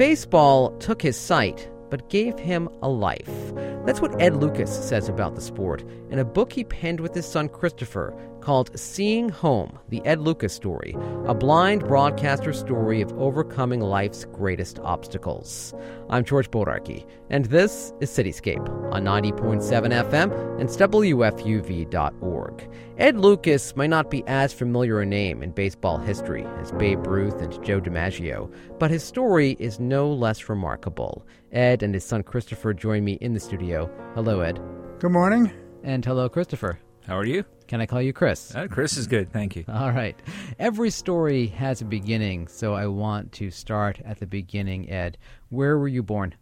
baseball took his sight, but gave him a life. That's what Ed Lucas says about the sport in a book he penned with his son Christopher called Seeing Home The Ed Lucas Story, a blind broadcaster story of overcoming life's greatest obstacles. I'm George Bodarky, and this is Cityscape on 90.7 FM and WFUV.org. Ed Lucas might not be as familiar a name in baseball history as Babe Ruth and Joe DiMaggio, but his story is no less remarkable. Ed and his son Christopher join me in the studio. Hello, Ed. Good morning. And hello, Christopher. How are you? Can I call you Chris? Uh, Chris is good, thank you. All right. Every story has a beginning, so I want to start at the beginning, Ed. Where were you born?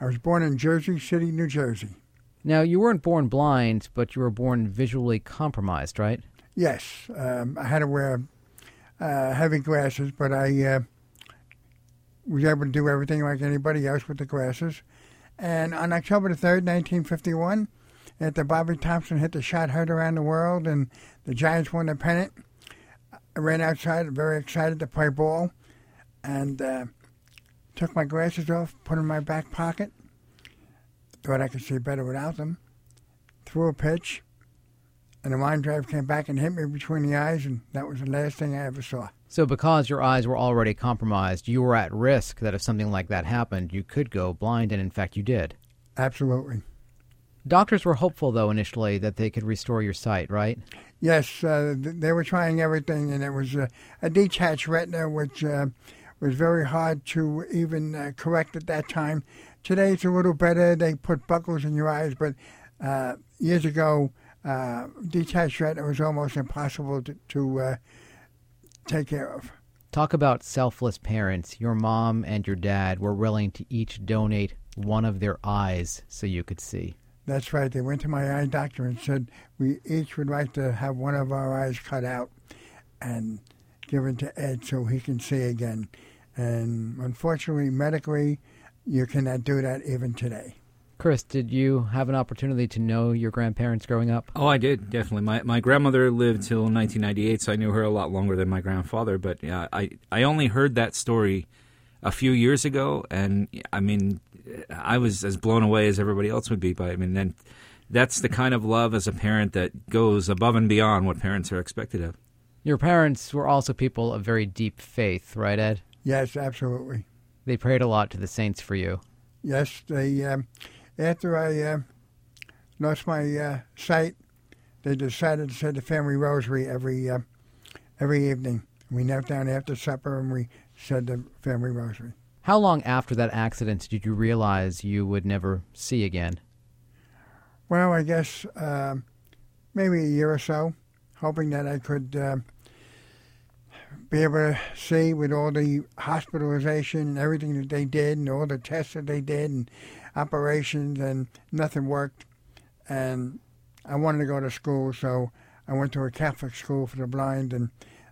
I was born in Jersey City, New Jersey. Now, you weren't born blind, but you were born visually compromised, right? Yes. Um, I had to wear uh, heavy glasses, but I uh, was able to do everything like anybody else with the glasses. And on October the 3rd, 1951, after Bobby Thomson hit the shot heard around the world and the Giants won the pennant, I ran outside, very excited to play ball, and uh, took my glasses off, put them in my back pocket, thought I could see better without them, threw a pitch, and the line drive came back and hit me between the eyes, and that was the last thing I ever saw. So, because your eyes were already compromised, you were at risk that if something like that happened, you could go blind, and in fact, you did. Absolutely. Doctors were hopeful, though, initially that they could restore your sight, right? Yes, uh, they were trying everything, and it was uh, a detached retina, which uh, was very hard to even uh, correct at that time. Today, it's a little better. They put buckles in your eyes, but uh, years ago, uh, detached retina was almost impossible to, to take care of. Talk about selfless parents. Your mom and your dad were willing to each donate one of their eyes so you could see. That's right. They went to my eye doctor and said we each would like to have one of our eyes cut out and given to Ed so he can see again. And unfortunately, medically, you cannot do that even today. Chris, did you have an opportunity to know your grandparents growing up? Oh, I did definitely. My my grandmother lived till 1998, so I knew her a lot longer than my grandfather. But yeah, I I only heard that story a few years ago, and I mean, I was as blown away as everybody else would be by. I mean, then that's the kind of love as a parent that goes above and beyond what parents are expected of. Your parents were also people of very deep faith, right, Ed? Yes, absolutely. They prayed a lot to the saints for you. Yes, they. Um, after I uh, lost my uh, sight, they decided to say the family rosary every uh, every evening. We knelt down after supper and we said the family rosary. How long after that accident did you realize you would never see again? Well, I guess uh, maybe a year or so, hoping that I could uh, be able to see with all the hospitalization and everything that they did and all the tests that they did and operations and nothing worked. And I wanted to go to school, so I went to a Catholic school for the blind and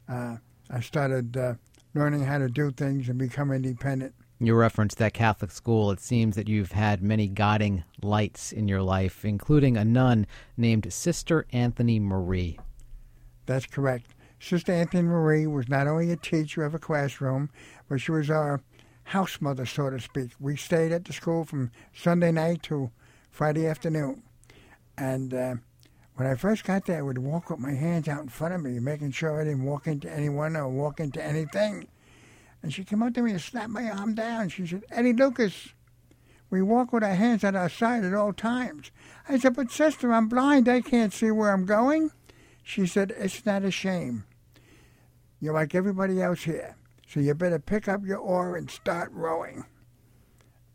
uh, I started uh, learning how to do things and become independent. You referenced that Catholic school. It seems that you've had many guiding lights in your life, including a nun named Sister Anthony Marie. That's correct. Sister Anthony Marie was not only a teacher of a classroom, but she was our house mother, so to speak. We stayed at the school from Sunday night to Friday afternoon. And uh, when I first got there, I would walk with my hands out in front of me, making sure I didn't walk into anyone or walk into anything. And she came up to me and slapped my arm down. She said, Eddie Lucas, we walk with our hands at our side at all times. I said, but sister, I'm blind. I can't see where I'm going. She said, it's not a shame. You're like everybody else here. So you better pick up your oar and start rowing.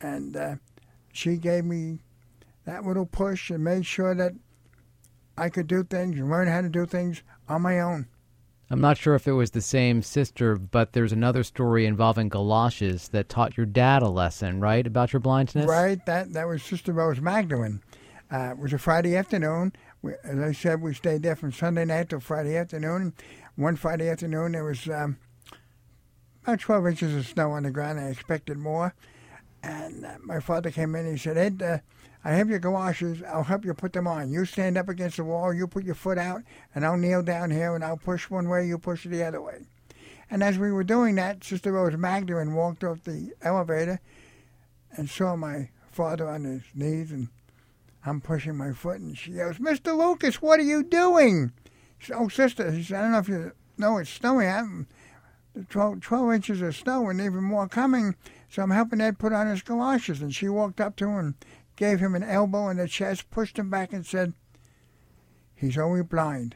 And uh, she gave me that little push and made sure that I could do things and learn how to do things on my own. I'm not sure if it was the same sister, but there's another story involving galoshes that taught your dad a lesson, right, about your blindness? Right. That that was Sister Rose Magdalene. Uh, it was a Friday afternoon. We, as I said, we stayed there from Sunday night till Friday afternoon. One Friday afternoon, there was um, about 12 inches of snow on the ground. I expected more. And uh, my father came in and he said, Ed, uh, I have your galoshes. I'll help you put them on. You stand up against the wall, you put your foot out, and I'll kneel down here and I'll push one way, you push the other way. And as we were doing that, Sister Rose Magdalene walked off the elevator and saw my father on his knees, and I'm pushing my foot, and she yells, Mr. Lucas, what are you doing? She said, oh, sister, she said, I don't know if you know it's snowing. I'm 12, 12 inches of snow and even more coming, so I'm helping Ed put on his galoshes. And she walked up to him and gave him an elbow in the chest, pushed him back, and said, He's only blind.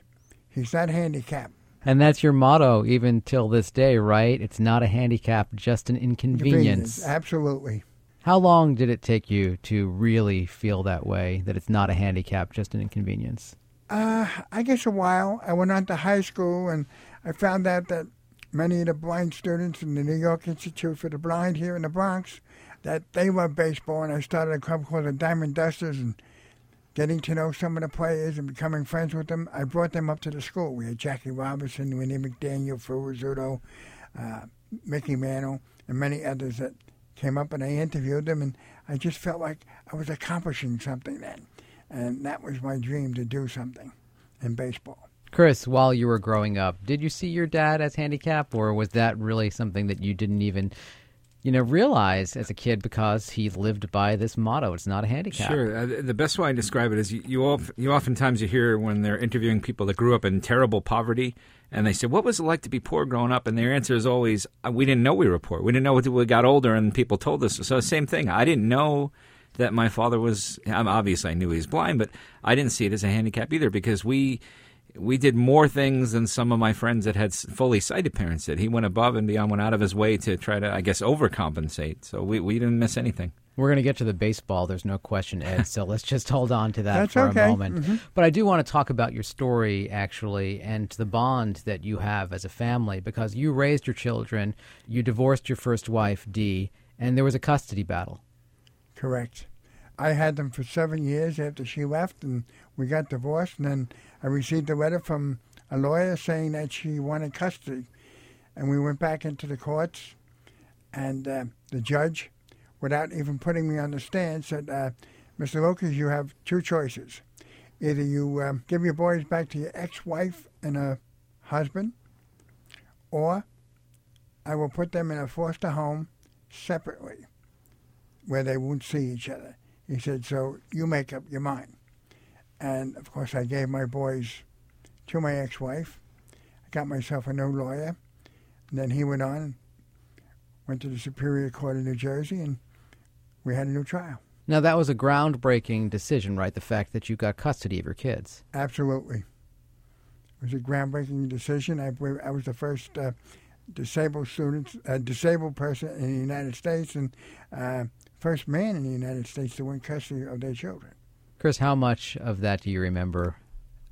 He's not handicapped. And that's your motto even till this day, right? It's not a handicap, just an inconvenience. Absolutely. How long did it take you to really feel that way, that it's not a handicap, just an inconvenience? Uh, I guess a while. I went on to high school and I found out that many of the blind students in the New York Institute for the Blind here in the Bronx, that they love baseball, and I started a club called the Diamond Dusters, and getting to know some of the players and becoming friends with them, I brought them up to the school. We had Jackie Robinson, Winnie McDaniel, Phil Rizzuto, uh, Mickey Mantle, and many others that came up, and I interviewed them, and I just felt like I was accomplishing something then. And that was my dream to do something in baseball. Chris, while you were growing up, did you see your dad as handicapped, or was that really something that you didn't even, you know, realize as a kid because he lived by this motto? It's not a handicap. Sure. Uh, the best way I describe it is you you, all, you oftentimes you hear when they're interviewing people that grew up in terrible poverty, and they say, "What was it like to be poor growing up?" And their answer is always, uh, "We didn't know we were poor. We didn't know until we got older, and people told us." So same thing. I didn't know that my father was. Obviously, I knew he was blind, but I didn't see it as a handicap either because we we did more things than some of my friends that had fully sighted parents did. He went above and beyond, went out of his way to try to, I guess, overcompensate. So we, we didn't miss anything. We're going to get to the baseball. There's no question, Ed. So let's just hold on to that That's for okay. a moment. Mm-hmm. But I do want to talk about your story, actually, and the bond that you have as a family because you raised your children, you divorced your first wife, Dee, and there was a custody battle. Correct. I had them for seven years after she left, and we got divorced. And then I received a letter from a lawyer saying that she wanted custody. And we went back into the courts, and uh, the judge, without even putting me on the stand, said, uh, Mr. Lucas, you have two choices. Either you um, give your boys back to your ex wife and her husband, or I will put them in a foster home separately where they won't see each other. He said, So you make up your mind. And of course, I gave my boys to my ex wife. I got myself a new lawyer. And then he went on and went to the Superior Court of New Jersey, and we had a new trial. Now, that was a groundbreaking decision, right? The fact that you got custody of your kids. Absolutely. It was a groundbreaking decision. I, I was the first uh, disabled student, uh, disabled person in the United States, and uh, first man in the United States to win custody of their children. Chris, how much of that do you remember?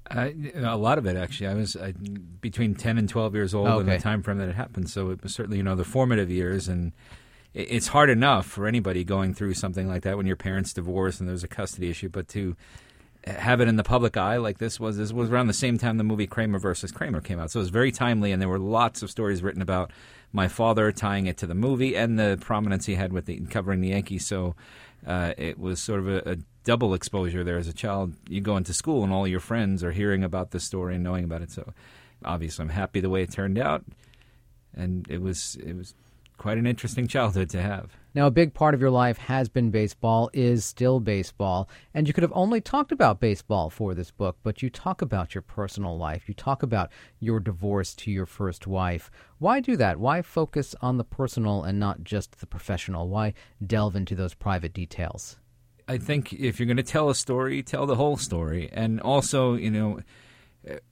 Uh, a lot of it, actually. I was uh, between ten and twelve years old in the time frame that it happened. So it was certainly, you know, the formative years, and it, it's hard enough for anybody going through something like that when your parents divorce and there's a custody issue. But to have it in the public eye like this was this was around the same time the movie Kramer versus Kramer came out. So it was very timely, and there were lots of stories written about my father tying it to the movie and the prominence he had with the covering the Yankees. So uh, it was sort of a, a double exposure there as a child. You go into school and all your friends are hearing about this story and knowing about it. So obviously, I'm happy the way it turned out, and it was it was quite an interesting childhood to have. Now, a big part of your life has been baseball, is still baseball, and you could have only talked about baseball for this book, but you talk about your personal life. You talk about your divorce to your first wife. Why do that? Why focus on the personal and not just the professional? Why delve into those private details? I think if you're going to tell a story, tell the whole story. And also, you know,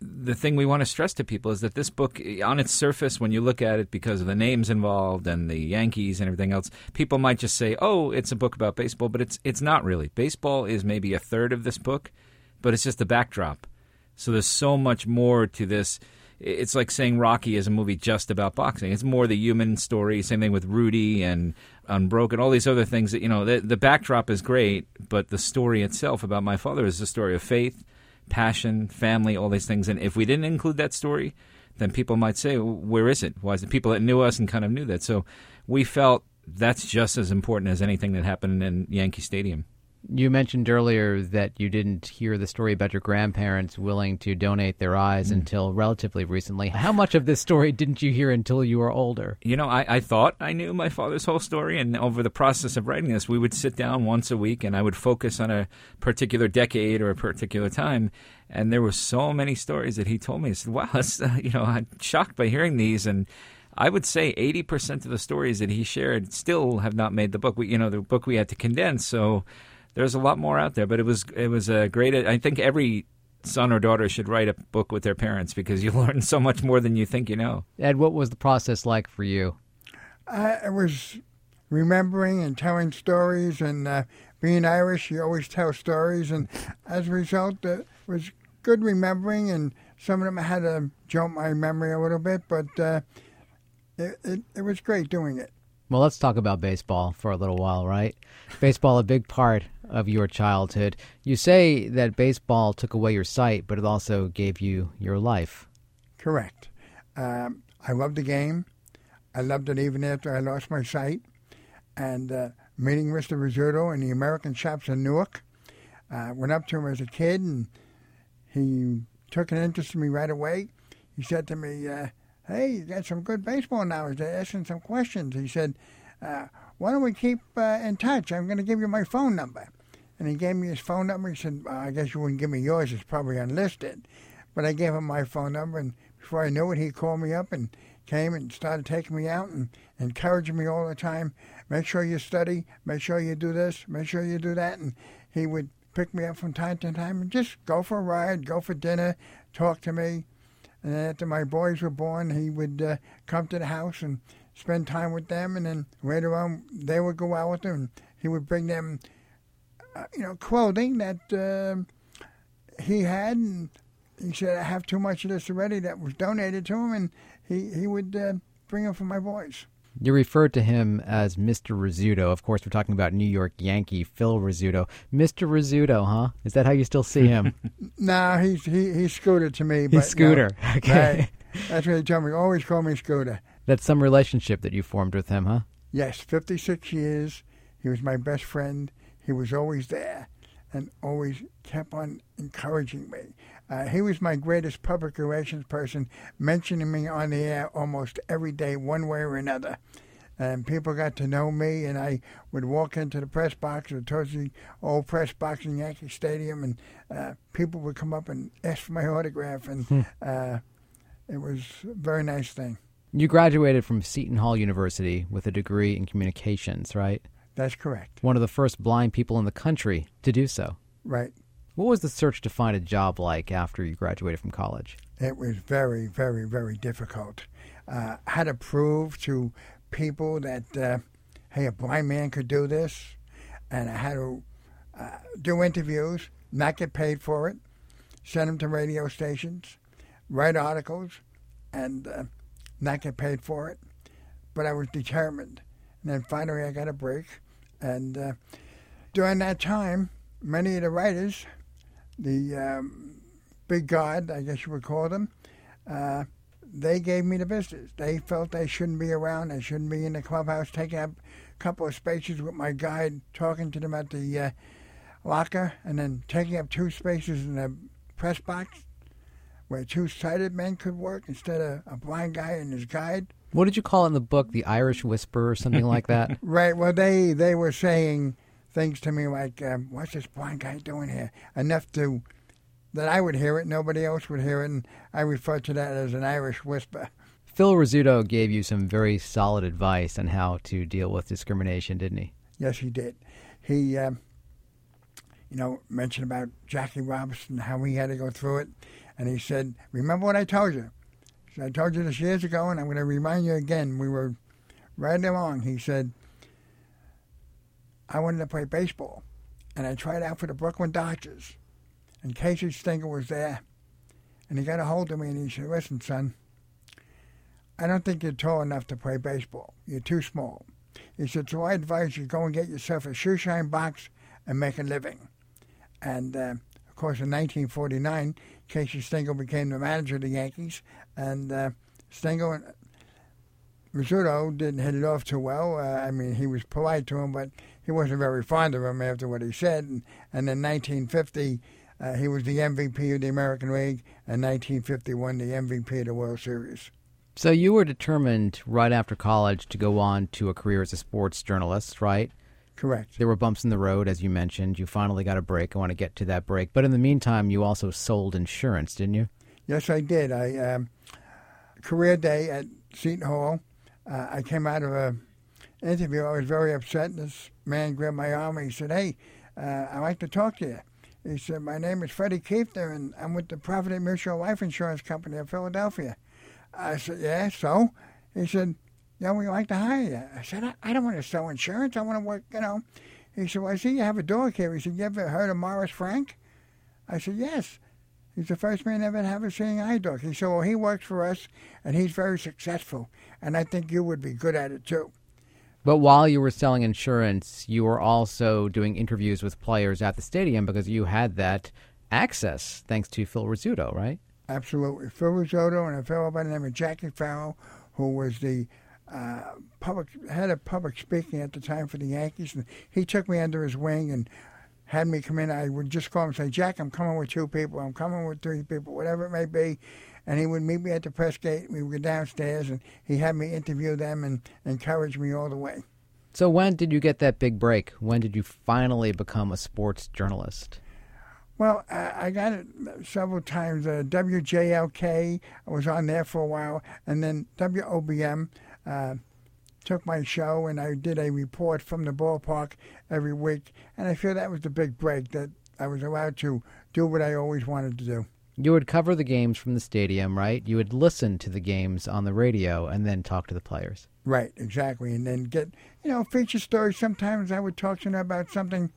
the thing we want to stress to people is that this book, on its surface, when you look at it because of the names involved and the Yankees and everything else, people might just say, "Oh, it's a book about baseball," but it's it's not really. Baseball is maybe a third of this book, but it's just the backdrop. So there's so much more to this. It's like saying Rocky is a movie just about boxing. It's more the human story. Same thing with Rudy and Unbroken. All these other things that you know. The, the backdrop is great, but the story itself about my father is a story of faith, passion, family, all these things. And if we didn't include that story, then people might say, "Where is it?" Why is it people that knew us and kind of knew that? So we felt that's just as important as anything that happened in Yankee Stadium. You mentioned earlier that you didn't hear the story about your grandparents willing to donate their eyes Mm. until relatively recently. How much of this story didn't you hear until you were older? You know, I, I thought I knew my father's whole story, and over the process of writing this, we would sit down once a week and I would focus on a particular decade or a particular time. And there were so many stories that he told me. I said, wow, that's, uh, you know, I'm shocked by hearing these. And I would say 80% of the stories that he shared still have not made the book. We, you know, the book we had to condense. So there's a lot more out there, but it was, it was a great, I think every son or daughter should write a book with their parents because you learn so much more than you think you know. Ed, what was the process like for you? I I was remembering and telling stories, and uh, being Irish, you always tell stories, and as a result, uh, it was good remembering, and some of them had to jump my memory a little bit, but uh, it, it, it was great doing it. Well, let's talk about baseball for a little while, right? Baseball, a big part of your childhood. You say that baseball took away your sight, but it also gave you your life. Correct. Um, I loved the game. I loved it even after I lost my sight. And uh, meeting Mr. Rizzuto in the American shops in Newark, uh, went up to him as a kid, and he took an interest in me right away. He said to me, uh, "Hey, you got some good baseball knowledge. They're asking some questions." He said, uh, "Why don't we keep uh, in touch? I'm going to give you my phone number." And he gave me his phone number. He said, "I guess you wouldn't give me yours. It's probably unlisted." But I gave him my phone number, and before I knew it, he called me up and came and started taking me out and encouraging me all the time. Make sure you study. Make sure you do this. Make sure you do that. And he would pick me up from time to time and just go for a ride, go for dinner, talk to me. And then after my boys were born, he would uh, come to the house and spend time with them. And then later on, they would go out with him. And he would bring them, you know, clothing that uh, he had. And he said, I have too much of this already that was donated to him. And he, he would uh, bring them for my boys. You referred to him as Mr. Rizzuto. Of course, we're talking about New York Yankee Phil Rizzuto. Mr. Rizzuto, huh? Is that how you still see him? No, he's he he's Scooter to me. But He's Scooter. no. Okay. That's what he told me. Always call me Scooter. That's some relationship that you formed with him, huh? Yes, 56 years. He was my best friend. He was always there and always kept on encouraging me. Uh, he was my greatest public relations person, mentioning me on the air almost every day, one way or another. And people got to know me, and I would walk into the press box or towards the old press box in Yankee Stadium, and uh, people would come up and ask for my autograph, and uh, it was a very nice thing. You graduated from Seton Hall University with a degree in communications, right? That's correct. One of the first blind people in the country to do so. Right. What was the search to find a job like after you graduated from college? It was very, very, very difficult. Uh, I had to prove to people that, uh, hey, a blind man could do this. And I had to uh, do interviews, not get paid for it, send them to radio stations, write articles, and uh, not get paid for it. But I was determined. And then finally I got a break. And uh, during that time, many of the writers, the um, big god, I guess you would call them, uh, they gave me the business. They felt they shouldn't be around. They shouldn't be in the clubhouse taking up a couple of spaces with my guide, talking to them at the uh, locker, and then taking up two spaces in the press box where two sighted men could work instead of a blind guy and his guide. What did you call it in the book? The Irish Whisper or something like that? Right. Well, they they were saying things to me like, um, "What's this blind guy doing here?" Enough to that I would hear it, nobody else would hear it, and I refer to that as an Irish whisper. Phil Rizzuto gave you some very solid advice on how to deal with discrimination, didn't he? Yes, he did. He, um, you know, mentioned about Jackie Robinson, how he had to go through it, and he said, "Remember what I told you." I told you this years ago, and I'm going to remind you again. We were right along. He said, "I wanted to play baseball, and I tried out for the Brooklyn Dodgers, and Casey Stengel was there, and he got a hold of me and he said, "Listen, son." I don't think you're tall enough to play baseball. You're too small. He said, so I advise you go and get yourself a shoe shine box and make a living. And uh, of course, in 1949, Casey Stengel became the manager of the Yankees, and uh, Stengel Rizzuto didn't hit it off too well. Uh, I mean, he was polite to him, but he wasn't very fond of him after what he said. And, and in 1950, uh, he was the MVP of the American League, and 1951 the MVP of the World Series. So you were determined right after college to go on to a career as a sports journalist, right? Correct. There were bumps in the road, as you mentioned. You finally got a break. I want to get to that break. But in the meantime, you also sold insurance, didn't you? Yes, I did. I um, career day at Seton Hall. Uh, I came out of a interview. I was very upset. This man grabbed my arm and he said, "Hey, uh, I'd like to talk to you." He said, "My name is Freddie Kiefner, and I'm with the Provident Mutual Life Insurance Company of Philadelphia." I said, "Yeah, so?" He said, "Yeah, we'd like to hire you." I said, "I, I don't want to sell insurance. I want to work, you know." He said, "Well, I see you have a dog here." He said, "You ever heard of Morris Frank?" I said, "Yes." He's the first man ever to have a seeing eye dog. He said, Well, he works for us and he's very successful. And I think you would be good at it too. But while you were selling insurance, you were also doing interviews with players at the stadium because you had that access thanks to Phil Rizzuto, right? Absolutely. Phil Rizzuto and a fellow by the name of Jackie Farrell, who was the uh, public head of public speaking at the time for the Yankees. And he took me under his wing and had me come in, I would just call him and say, Jack, I'm coming with two people, I'm coming with three people, whatever it may be. And he would meet me at the press gate. We would go downstairs, and he had me interview them and encourage me all the way. So, when did you get that big break? When did you finally become a sports journalist? Well, I got it several times. Uh, WJLK, I was on there for a while, and then WOBM. Uh, took my show and I did a report from the ballpark every week. And I feel that was the big break that I was allowed to do what I always wanted to do. You would cover the games from the stadium, right? You would listen to the games on the radio and then talk to the players. Right, exactly. And then get, you know, feature stories. Sometimes I would talk to them about something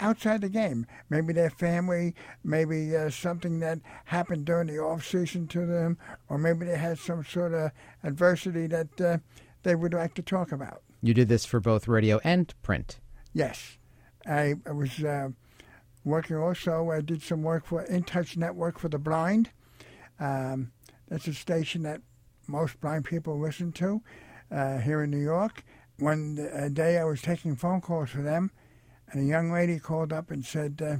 outside the game. Maybe their family, maybe uh, something that happened during the off season to them, or maybe they had some sort of adversity that uh, they would like to talk about. You did this for both radio and print. Yes, I, I was uh, working also. I did some work for In Touch Network for the Blind. Um, that's a station that most blind people listen to uh, here in New York. One day I was taking phone calls for them, and a young lady called up and said, uh,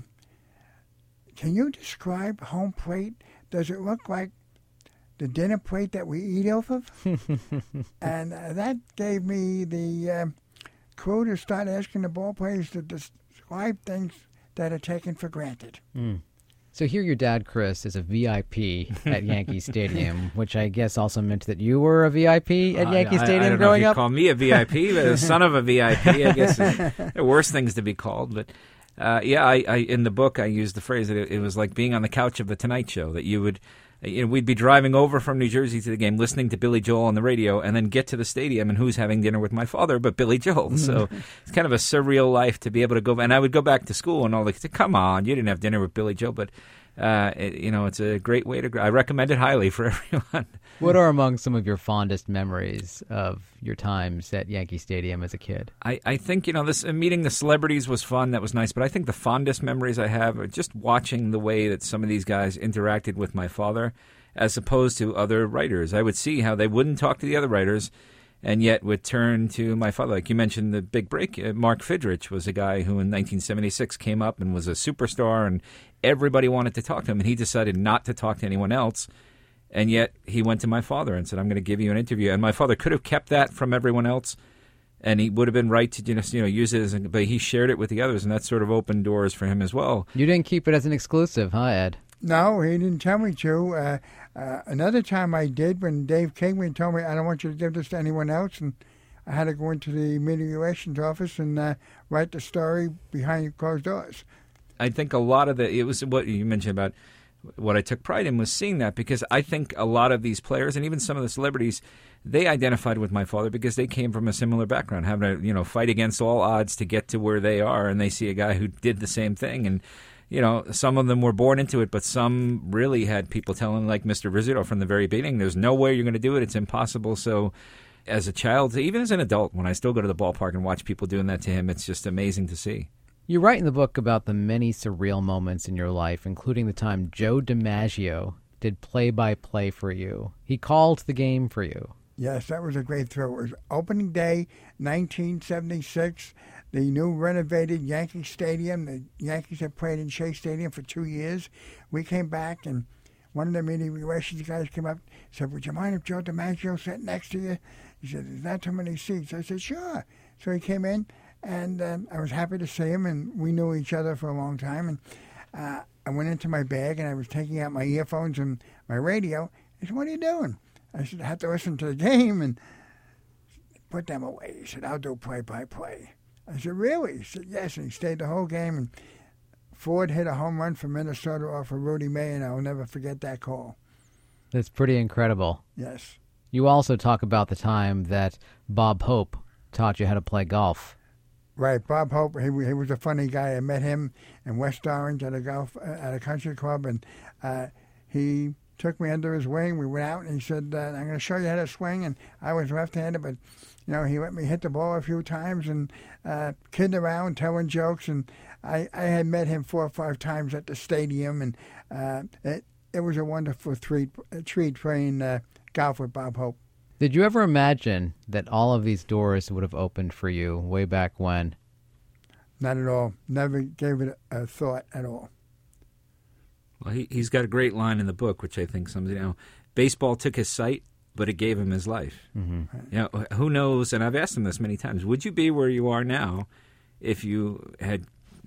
"Can you describe home plate? Does it look like the dinner plate that we eat off of. and uh, that gave me the uh, clue to start asking the ball players to describe things that are taken for granted. Mm. So here, your dad, Chris, is a VIP at Yankee Stadium, which I guess also meant that you were a VIP at Yankee uh, Stadium I, I don't growing know if up. Call me a VIP, but the son of a VIP, I guess. there are worse things to be called, but. Uh, yeah, I, I, in the book I used the phrase that it, it was like being on the couch of the Tonight Show. That you would you know, we'd be driving over from New Jersey to the game, listening to Billy Joel on the radio, and then get to the stadium, and who's having dinner with my father but Billy Joel? So mm. it's kind of a surreal life to be able to go. And I would go back to school, and all the kids, come on, you didn't have dinner with Billy Joel, but uh, it, you know, it's a great way to. I recommend it highly for everyone. What are among some of your fondest memories of your times at Yankee Stadium as a kid? I, I think you know this uh, meeting the celebrities was fun. That was nice, but I think the fondest memories I have are just watching the way that some of these guys interacted with my father as opposed to other writers. I would see how they wouldn't talk to the other writers and yet would turn to my father. Like you mentioned, the big break. Uh, Mark Fidrych was a guy who in 1976 came up and was a superstar, and everybody wanted to talk to him, and he decided not to talk to anyone else. And yet he went to my father and said, "I'm going to give you an interview." And my father could have kept that from everyone else, and he would have been right to you know use it as, but he shared it with the others, and that sort of opened doors for him as well. You didn't keep it as an exclusive, huh, Ed? No, he didn't tell me to. Uh, uh, another time I did when Dave Kingman told me, I don't want you to give this to anyone else. And I had to go into the media relations office and uh, write the story behind closed doors. I think a lot of the, it was what you mentioned about what I took pride in was seeing that because I think a lot of these players and even some of the celebrities, they identified with my father because they came from a similar background, having to, you know, fight against all odds to get to where they are. And they see a guy who did the same thing. And, you know, some of them were born into it, but some really had people telling, like Mr. Rizzuto from the very beginning, there's no way you're going to do it. It's impossible. So, as a child, even as an adult, when I still go to the ballpark and watch people doing that to him, it's just amazing to see. You write in the book about the many surreal moments in your life, including the time Joe DiMaggio did play by play for you. He called the game for you. Yes, that was a great thrill. It was opening day, 1976. The new renovated Yankee Stadium. The Yankees have played in Shea Stadium for two years. We came back, and one of the media relations guys came up said, Would you mind if Joe DiMaggio sat next to you? He said, There's not too many seats. I said, Sure. So he came in, and uh, I was happy to see him, and we knew each other for a long time. And uh, I went into my bag, and I was taking out my earphones and my radio. He said, What are you doing? I said, I have to listen to the game and put them away. He said, I'll do play by play. I said, Really? He said, Yes. And he stayed the whole game. And Ford hit a home run for Minnesota off of Rudy May, and I'll never forget that call. That's pretty incredible. Yes. You also talk about the time that Bob Hope taught you how to play golf. Right, Bob Hope. He, he was a funny guy. I met him in West Orange at a golf at a country club, and uh, he took me under his wing. We went out, and he said, uh, "I'm going to show you how to swing." And I was left-handed, but you know, he let me hit the ball a few times and uh, kidding around, telling jokes. And I, I had met him four or five times at the stadium, and uh, it it was a wonderful treat treat playing uh, golf with Bob Hope. Did you ever imagine that all of these doors would have opened for you way back when? Not at all. Never gave it a thought at all. Well, he, he's got a great line in the book, which I think sums it up. Baseball took his sight, but it gave him his life. Mm-hmm. You know, who knows? And I've asked him this many times. Would you be where you are now if you had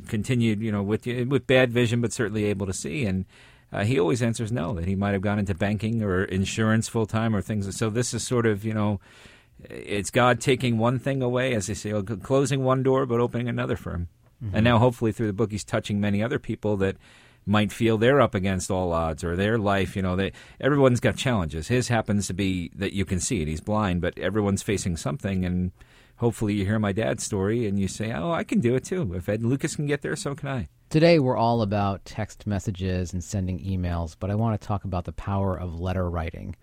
continued, you know, with with bad vision, but certainly able to see? And uh, he always answers no. That he might have gone into banking or insurance full time or things. So this is sort of, you know, it's God taking one thing away, as they say, closing one door but opening another for him. Mm-hmm. And now, hopefully, through the book, he's touching many other people that might feel they're up against all odds or their life. You know, they, everyone's got challenges. His happens to be that you can see it. He's blind, but everyone's facing something. And hopefully, you hear my dad's story and you say, "Oh, I can do it too. If Ed and Lucas can get there, so can I." Today, we're all about text messages and sending emails, but I want to talk about the power of letter writing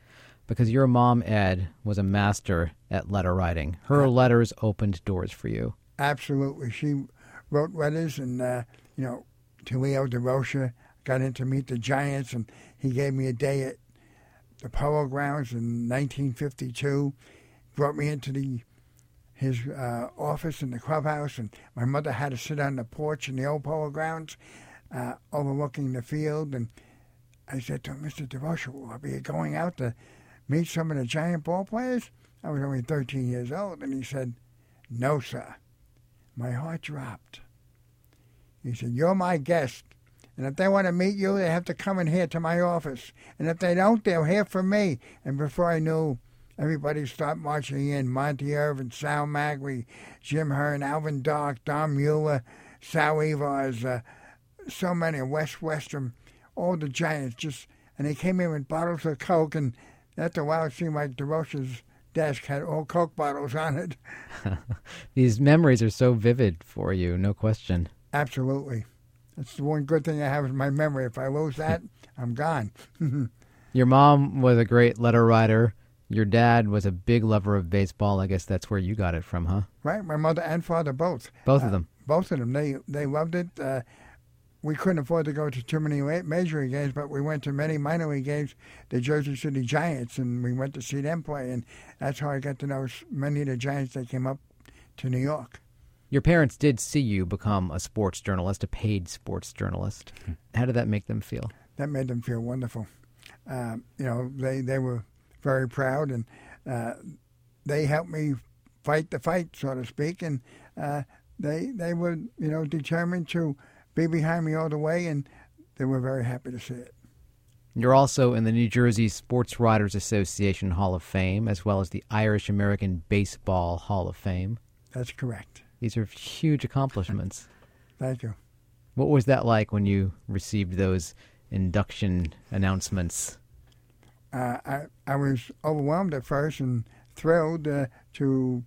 because your mom, Ed, was a master at letter writing. Her letters opened doors for you. Absolutely. She wrote letters, and, uh, you know, to Leo Durocher, got in to meet the Giants, and he gave me a day at the Polo Grounds in 1952. Brought me into the his uh, office in the clubhouse, and my mother had to sit on the porch in the old Polo Grounds, uh, overlooking the field. And I said to him, Mr. Durocher, will I be going out to meet some of the giant ball players? I was only 13 years old. And he said, No, sir. My heart dropped. He said, You're my guest. And if they want to meet you, they have to come in here to my office. And if they don't, they'll hear from me. And before I knew, everybody stopped marching in. Monte Irvin, Sal Maglie, Jim Hearn, Alvin Dark, Don Mueller, Sal Yvars, uh, so many, Wes Westrum, all the giants just, and they came in with bottles of Coke and after a while, it seemed like Durocher's desk had all Coke bottles on it. These memories are so vivid for you, no question. Absolutely. That's the one good thing I have in my memory. If I lose that, I'm gone. Your mom was a great letter writer. Your dad was a big lover of baseball. I guess that's where you got it from, huh? Right. My mother and father both. Both of them. Uh, both of them. They they loved it. Uh, we couldn't afford to go to too many major league games, but we went to many minor league games, the Jersey City Giants, and we went to see them play. And that's how I got to know many of the Giants that came up to New York. Your parents did see you become a sports journalist, a paid sports journalist. How did that make them feel? That made them feel wonderful. Uh, you know, they, they were very proud, and uh, they helped me fight the fight, so to speak. And uh, they they were, you know, determined to be behind me all the way, and they were very happy to see it. You're also in the New Jersey Sports Writers Association Hall of Fame, as well as the Irish American Baseball Hall of Fame. That's correct. These are huge accomplishments. Thank you. What was that like when you received those induction announcements? Uh, I I was overwhelmed at first and thrilled uh, to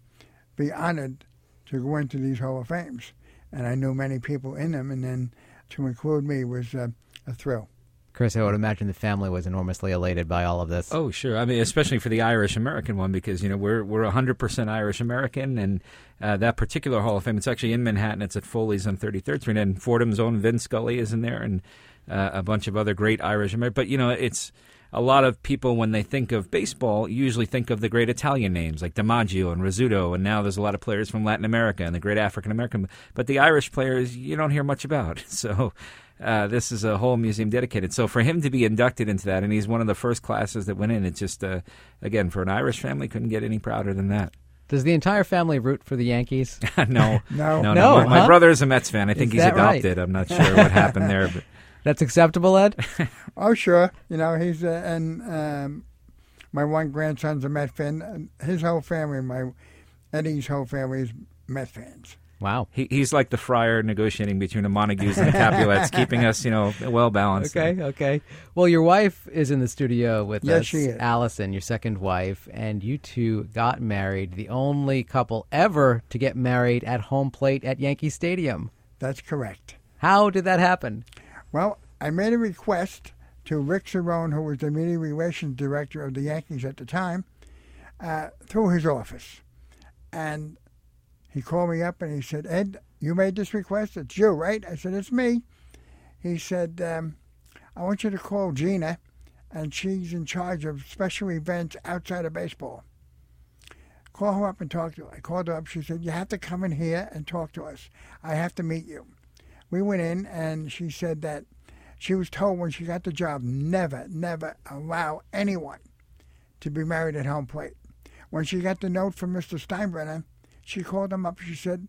be honored to go into these Hall of Fames and I knew many people in them, and then to include me was uh, a thrill. Chris, I would imagine the family was enormously elated by all of this. Oh, sure. I mean, especially for the Irish American one, because you know we're we're 100% Irish American, and uh, that particular Hall of Fame, it's actually in Manhattan. It's at Foley's on 33rd Street, and Fordham's own Vin Scully is in there, and uh, a bunch of other great Irish Americans. But you know, it's a lot of people, when they think of baseball, usually think of the great Italian names like DiMaggio and Rizzuto, and now there's a lot of players from Latin America and the great African American. But the Irish players, you don't hear much about. So uh, this is a whole museum dedicated. So for him to be inducted into that, and he's one of the first classes that went in, it's just, uh, again, for an Irish family, couldn't get any prouder than that. Does the entire family root for the Yankees? no, No. no, No, My, my huh? brother is a Mets fan. I think Is he's that right? adopted. I'm not sure what happened there, but That's acceptable, Ed? Oh, sure. You know, he's uh, and um, my one grandson's a Mets fan. His whole family, my Eddie's whole family is Met fans. Wow. he, he's like the friar negotiating between the Montagues and the Capulets, keeping us, you know, well balanced. Okay, okay. Well, your wife is in the studio with Yes, us, she is. Allison, your second wife, and you two got married, the only couple ever to get married at home plate at Yankee Stadium. That's correct. How did that happen? Well, I made a request to Rick Cerrone, who was the media relations director of the Yankees at the time, uh, through his office. And he called me up and he said, Ed, you made this request? It's you, right? I said, It's me. He said, um, I want you to call Gina, and she's in charge of special events outside of baseball. Call her up and talk to her. I called her up. She said, You have to come in here and talk to us. I have to meet you. We went in, and she said that she was told when she got the job never, never allow anyone to be married at home plate. When she got the note from Mr. Steinbrenner, she called him up. She said,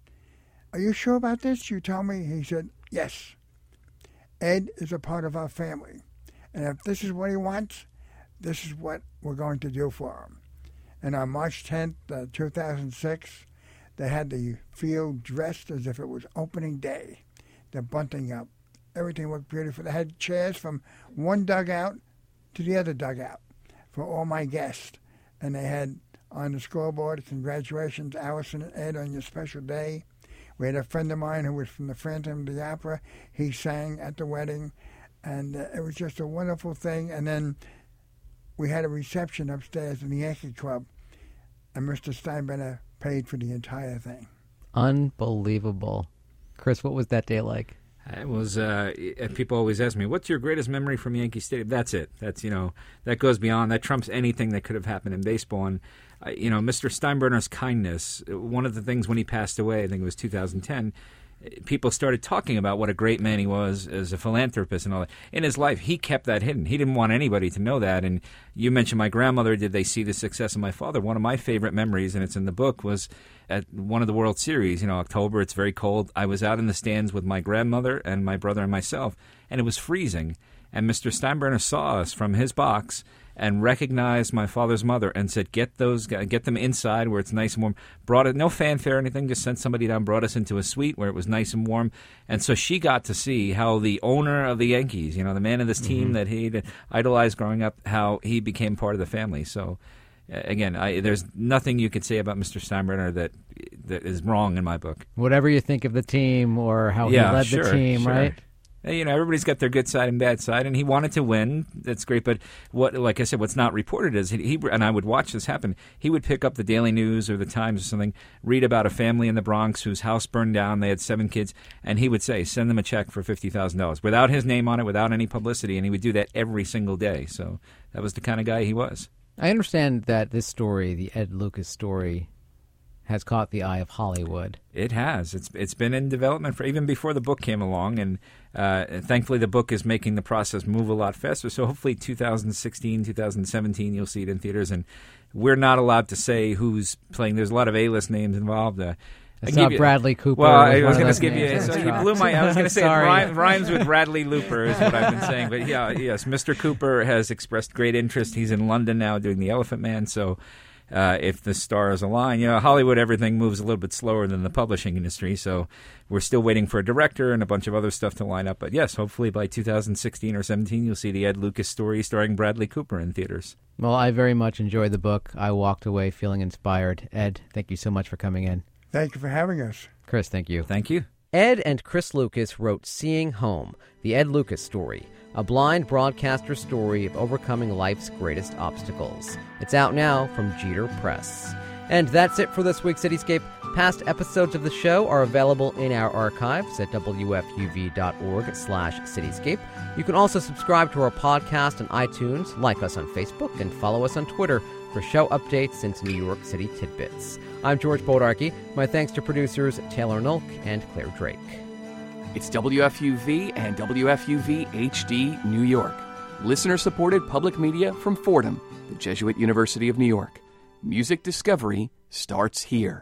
Are you sure about this? You tell me? He said, Yes. Ed is a part of our family. And if this is what he wants, this is what we're going to do for him. And on March 10th, uh, 2006, they had the field dressed as if it was opening day. They're bunting up. Everything looked beautiful. They had chairs from one dugout to the other dugout for all my guests. And they had on the scoreboard, congratulations, Allison and Ed, on your special day. We had a friend of mine who was from the Phantom of the Opera. He sang at the wedding, and uh, it was just a wonderful thing. And then we had a reception upstairs in the Yankee Club, and Mr. Steinbrenner paid for the entire thing. Unbelievable. Chris, what was that day like? It was. Uh, people always ask me, "What's your greatest memory from Yankee Stadium?" That's it. That's you know that goes beyond that trumps anything that could have happened in baseball. And uh, you know, Mr. Steinbrenner's kindness. One of the things when he passed away, I think it was 2010. People started talking about what a great man he was as a philanthropist and all that. In his life, he kept that hidden. He didn't want anybody to know that. And you mentioned my grandmother. Did they see the success of my father? One of my favorite memories, and it's in the book, was at one of the World Series. You know, October, it's very cold. I was out in the stands with my grandmother and my brother and myself, and it was freezing. And Mr. Steinbrenner saw us from his box and recognized my father's mother and said, "Get those, get them inside where it's nice and warm." Brought it, no fanfare or anything. Just sent somebody down, brought us into a suite where it was nice and warm, and so she got to see how the owner of the Yankees, you know, the man of this team mm-hmm. that he'd idolized growing up, how he became part of the family. So. Again, I, there's nothing you could say about Mr. Steinbrenner that that is wrong in my book. Whatever you think of the team or how Yeah, he led sure, the team, sure. right? You know, everybody's got their good side and bad side, and he wanted to win. That's great, but what, like I said, what's not reported is he, he and I would watch this happen. He would pick up the Daily News or the Times or something, read about a family in the Bronx whose house burned down. They had seven kids, and he would say, "Send them a check for fifty thousand dollars," without his name on it, without any publicity, and he would do that every single day. So that was the kind of guy he was. I understand that this story, the Ed Lucas story, has caught the eye of Hollywood. It has. It's it's been in development for even before the book came along, and uh, thankfully the book is making the process move a lot faster. So hopefully 2016, 2017, you'll see it in theaters. And we're not allowed to say who's playing. There's a lot of A-list names involved. Uh, It's not you- Bradley Cooper. Well, I was was one of going to give you. So you blew my. I was going to say rhymes, rhymes with Bradley Looper is what I've been saying. But yeah, yes, Mr. Cooper has expressed great interest. He's in London now doing The Elephant Man. So. Uh, if the stars align, you know, Hollywood, everything moves a little bit slower than the publishing industry. So we're still waiting for a director and a bunch of other stuff to line up. But yes, hopefully by 2016 or 17, you'll see the Ed Lucas story starring Bradley Cooper in theaters. Well, I very much enjoyed the book. I walked away feeling inspired. Ed, thank you so much for coming in. Thank you for having us. Chris, thank you. Thank you. Ed and Chris Lucas wrote Seeing Home, the Ed Lucas story, a blind broadcaster story of overcoming life's greatest obstacles. It's out now from Jeter Press. And that's it for this week's Cityscape. Past episodes of the show are available in our archives at wfuv.org slash cityscape. You can also subscribe to our podcast on iTunes, like us on Facebook, and follow us on Twitter for show updates and New York City tidbits. I'm George Bodarky. My thanks to producers Taylor Nolk and Claire Drake. It's WFUV and WFUV HD New York. Listener supported public media from Fordham, the Jesuit University of New York. Music discovery starts here.